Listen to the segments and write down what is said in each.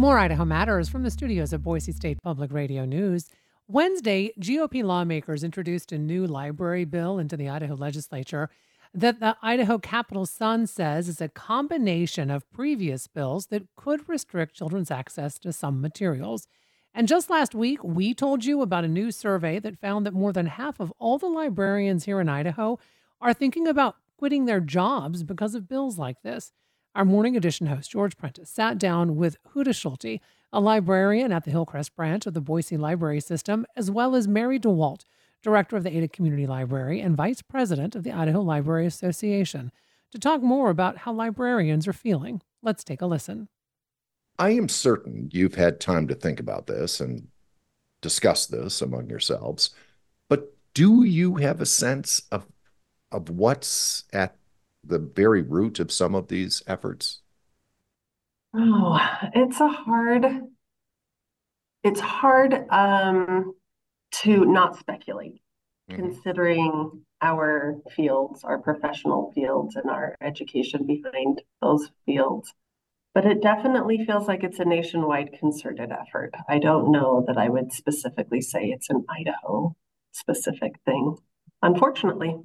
More Idaho Matters from the studios of Boise State Public Radio News. Wednesday, GOP lawmakers introduced a new library bill into the Idaho legislature that the Idaho Capital Sun says is a combination of previous bills that could restrict children's access to some materials. And just last week, we told you about a new survey that found that more than half of all the librarians here in Idaho are thinking about quitting their jobs because of bills like this. Our morning edition host, George Prentice, sat down with Huda Shaltry, a librarian at the Hillcrest branch of the Boise Library System, as well as Mary DeWalt, director of the Ada Community Library and vice president of the Idaho Library Association, to talk more about how librarians are feeling. Let's take a listen. I am certain you've had time to think about this and discuss this among yourselves, but do you have a sense of of what's at the very root of some of these efforts? Oh, it's a hard, it's hard um, to not speculate, mm-hmm. considering our fields, our professional fields, and our education behind those fields. But it definitely feels like it's a nationwide concerted effort. I don't know that I would specifically say it's an Idaho specific thing, unfortunately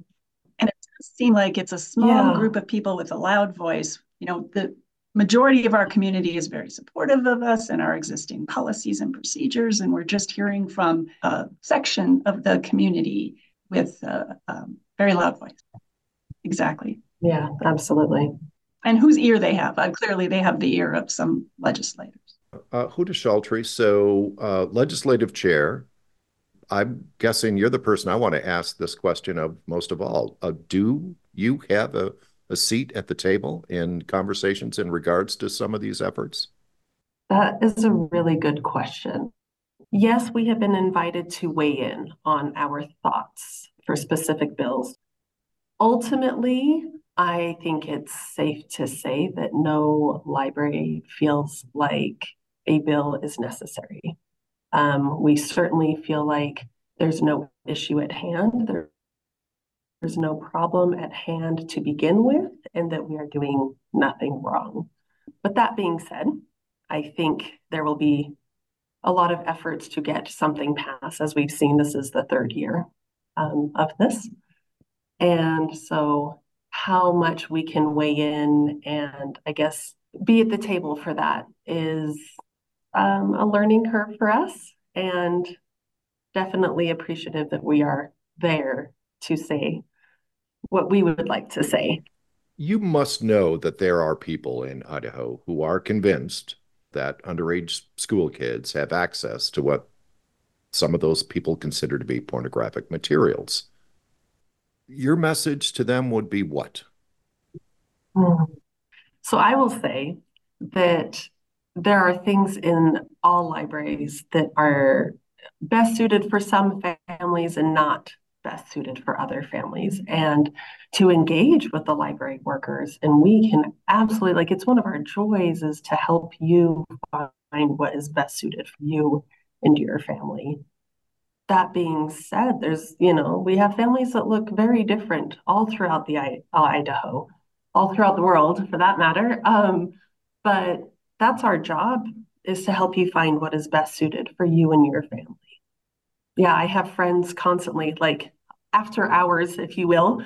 seem like it's a small yeah. group of people with a loud voice. You know, the majority of our community is very supportive of us and our existing policies and procedures. And we're just hearing from a section of the community with a, a very loud voice. Exactly. Yeah, absolutely. And whose ear they have. Uh, clearly, they have the ear of some legislators. Uh, Huda Shaltry, so uh, legislative chair, I'm guessing you're the person I want to ask this question of most of all. Uh, do you have a, a seat at the table in conversations in regards to some of these efforts? That is a really good question. Yes, we have been invited to weigh in on our thoughts for specific bills. Ultimately, I think it's safe to say that no library feels like a bill is necessary. Um, we certainly feel like there's no issue at hand. There, there's no problem at hand to begin with, and that we are doing nothing wrong. But that being said, I think there will be a lot of efforts to get something passed. As we've seen, this is the third year um, of this. And so, how much we can weigh in and I guess be at the table for that is um, a learning curve for us and definitely appreciative that we are there to say what we would like to say. You must know that there are people in Idaho who are convinced that underage school kids have access to what some of those people consider to be pornographic materials. Your message to them would be what? Hmm. So I will say that there are things in all libraries that are best suited for some families and not best suited for other families. And to engage with the library workers and we can absolutely like it's one of our joys is to help you find what is best suited for you and your family. That being said there's you know we have families that look very different all throughout the idaho all throughout the world for that matter. Um, but that's our job is to help you find what is best suited for you and your family. Yeah, I have friends constantly, like after hours, if you will,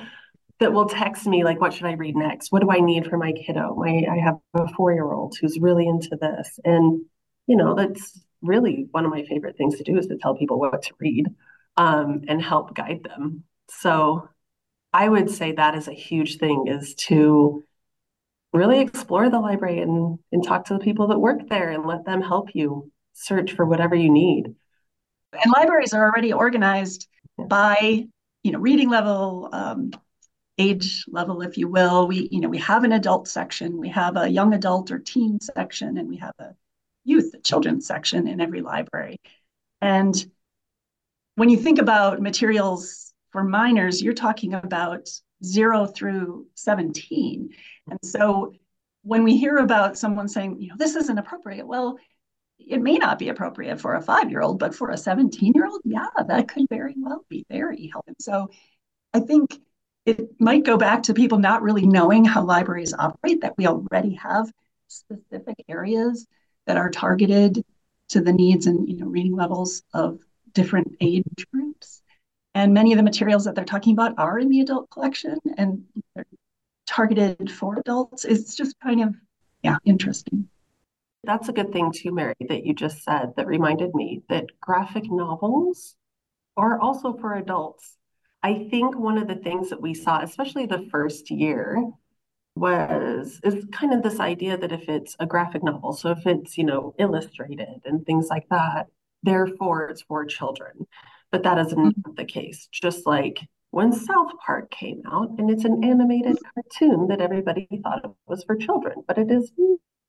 that will text me like, "What should I read next? What do I need for my kiddo?" My I have a four-year-old who's really into this, and you know that's really one of my favorite things to do is to tell people what to read um, and help guide them. So I would say that is a huge thing is to really explore the library and, and talk to the people that work there and let them help you search for whatever you need. And libraries are already organized by, you know, reading level, um, age level, if you will. We, you know, we have an adult section, we have a young adult or teen section, and we have a youth children's section in every library. And when you think about materials for minors, you're talking about zero through 17. And so when we hear about someone saying, you know, this isn't appropriate, well, it may not be appropriate for a five year old, but for a 17 year old, yeah, that could very well be very helpful. So I think it might go back to people not really knowing how libraries operate, that we already have specific areas that are targeted to the needs and you know reading levels of different age groups. And many of the materials that they're talking about are in the adult collection and they're targeted for adults. It's just kind of yeah, interesting. That's a good thing too, Mary, that you just said that reminded me that graphic novels are also for adults. I think one of the things that we saw, especially the first year, was is kind of this idea that if it's a graphic novel, so if it's, you know, illustrated and things like that, therefore it's for children. But that is not the case. Just like when South Park came out, and it's an animated cartoon that everybody thought it was for children, but it is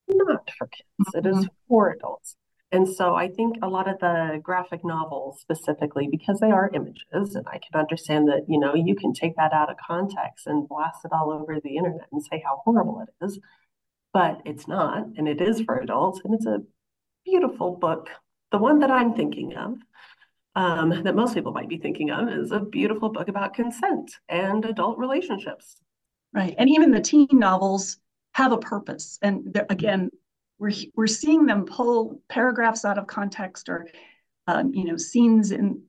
not for kids, it is mm-hmm. for adults. And so I think a lot of the graphic novels specifically, because they are images, and I can understand that, you know, you can take that out of context and blast it all over the internet and say how horrible it is, but it's not, and it is for adults, and it's a beautiful book. The one that I'm thinking of, um, that most people might be thinking of, is a beautiful book about consent and adult relationships. Right. And even the teen novels have a purpose. And again, we're we're seeing them pull paragraphs out of context or um, you know scenes in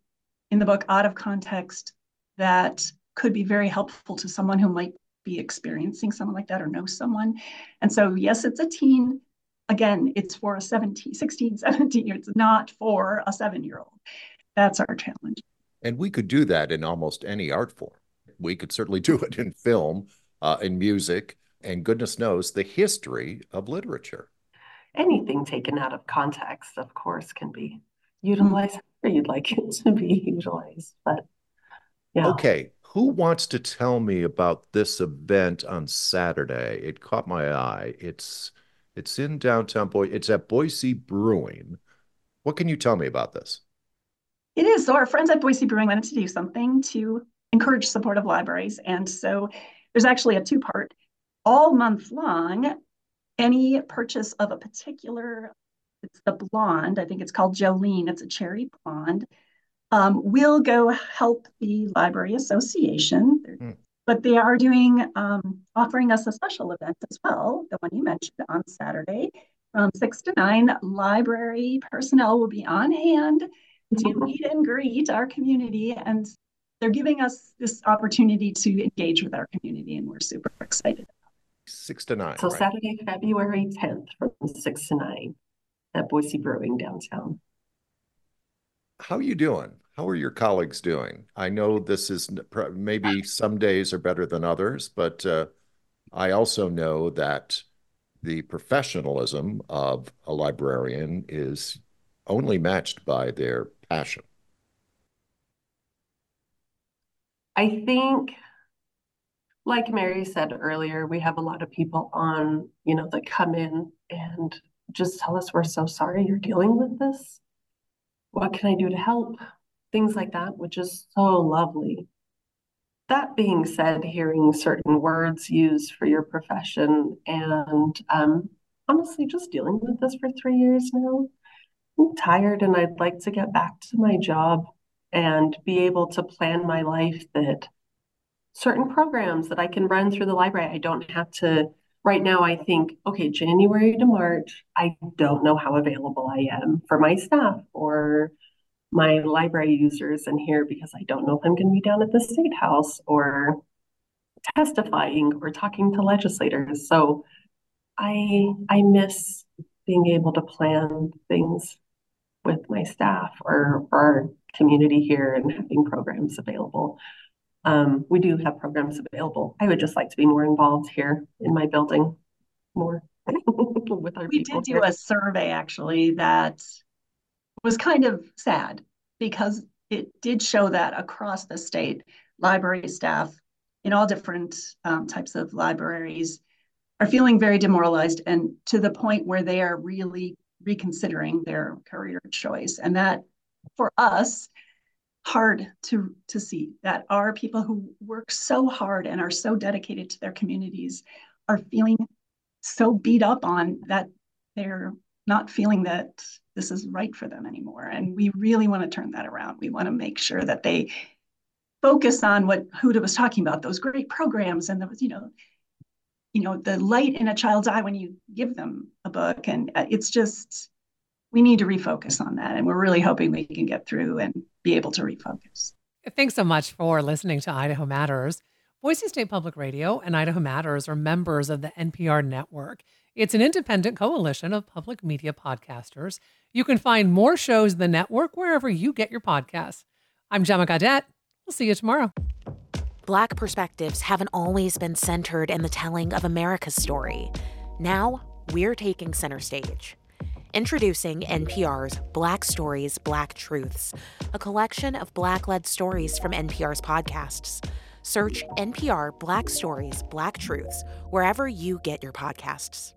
in the book out of context that could be very helpful to someone who might be experiencing someone like that or know someone and so yes it's a teen again it's for a 17 16 17 it's not for a seven year old that's our challenge and we could do that in almost any art form we could certainly do it in film uh, in music and goodness knows the history of literature anything taken out of context, of course, can be utilized mm-hmm. you'd like it to be utilized. But yeah. Okay. Who wants to tell me about this event on Saturday? It caught my eye. It's it's in downtown Boise. It's at Boise Brewing. What can you tell me about this? It is. So our friends at Boise Brewing wanted to do something to encourage support of libraries. And so there's actually a two-part all month long any purchase of a particular, it's the blonde, I think it's called Jolene, it's a cherry blonde, um, will go help the Library Association. Mm. But they are doing, um, offering us a special event as well, the one you mentioned on Saturday from six to nine. Library personnel will be on hand to meet and greet our community. And they're giving us this opportunity to engage with our community, and we're super excited six to nine. So right? Saturday, February 10th from six to nine at Boise Brewing downtown. How are you doing? How are your colleagues doing? I know this is maybe some days are better than others, but uh, I also know that the professionalism of a librarian is only matched by their passion. I think like Mary said earlier, we have a lot of people on, you know, that come in and just tell us we're so sorry you're dealing with this. What can I do to help? Things like that, which is so lovely. That being said, hearing certain words used for your profession and um, honestly, just dealing with this for three years now, I'm tired and I'd like to get back to my job and be able to plan my life that certain programs that I can run through the library. I don't have to, right now, I think, okay, January to March, I don't know how available I am for my staff or my library users in here because I don't know if I'm going to be down at the state house or testifying or talking to legislators. So I I miss being able to plan things with my staff or, or our community here and having programs available. Um, we do have programs available. I would just like to be more involved here in my building more with our we did do here. a survey actually that was kind of sad because it did show that across the state library staff in all different um, types of libraries are feeling very demoralized and to the point where they are really reconsidering their career choice. And that for us hard to to see that our people who work so hard and are so dedicated to their communities are feeling so beat up on that they're not feeling that this is right for them anymore. And we really want to turn that around. We want to make sure that they focus on what Huda was talking about those great programs and those you know you know the light in a child's eye when you give them a book and uh, it's just we need to refocus on that and we're really hoping we can get through and be able to refocus. Thanks so much for listening to idaho matters. Boise state public radio and idaho matters are members of the npr network. It's an independent coalition of public media podcasters. You can find more shows in the network wherever you get your podcasts. I'm gemma gaudette we'll see you tomorrow Black perspectives haven't always been centered in the telling of America's story. Now, we're taking center stage. Introducing NPR's Black Stories, Black Truths, a collection of Black led stories from NPR's podcasts. Search NPR Black Stories, Black Truths wherever you get your podcasts.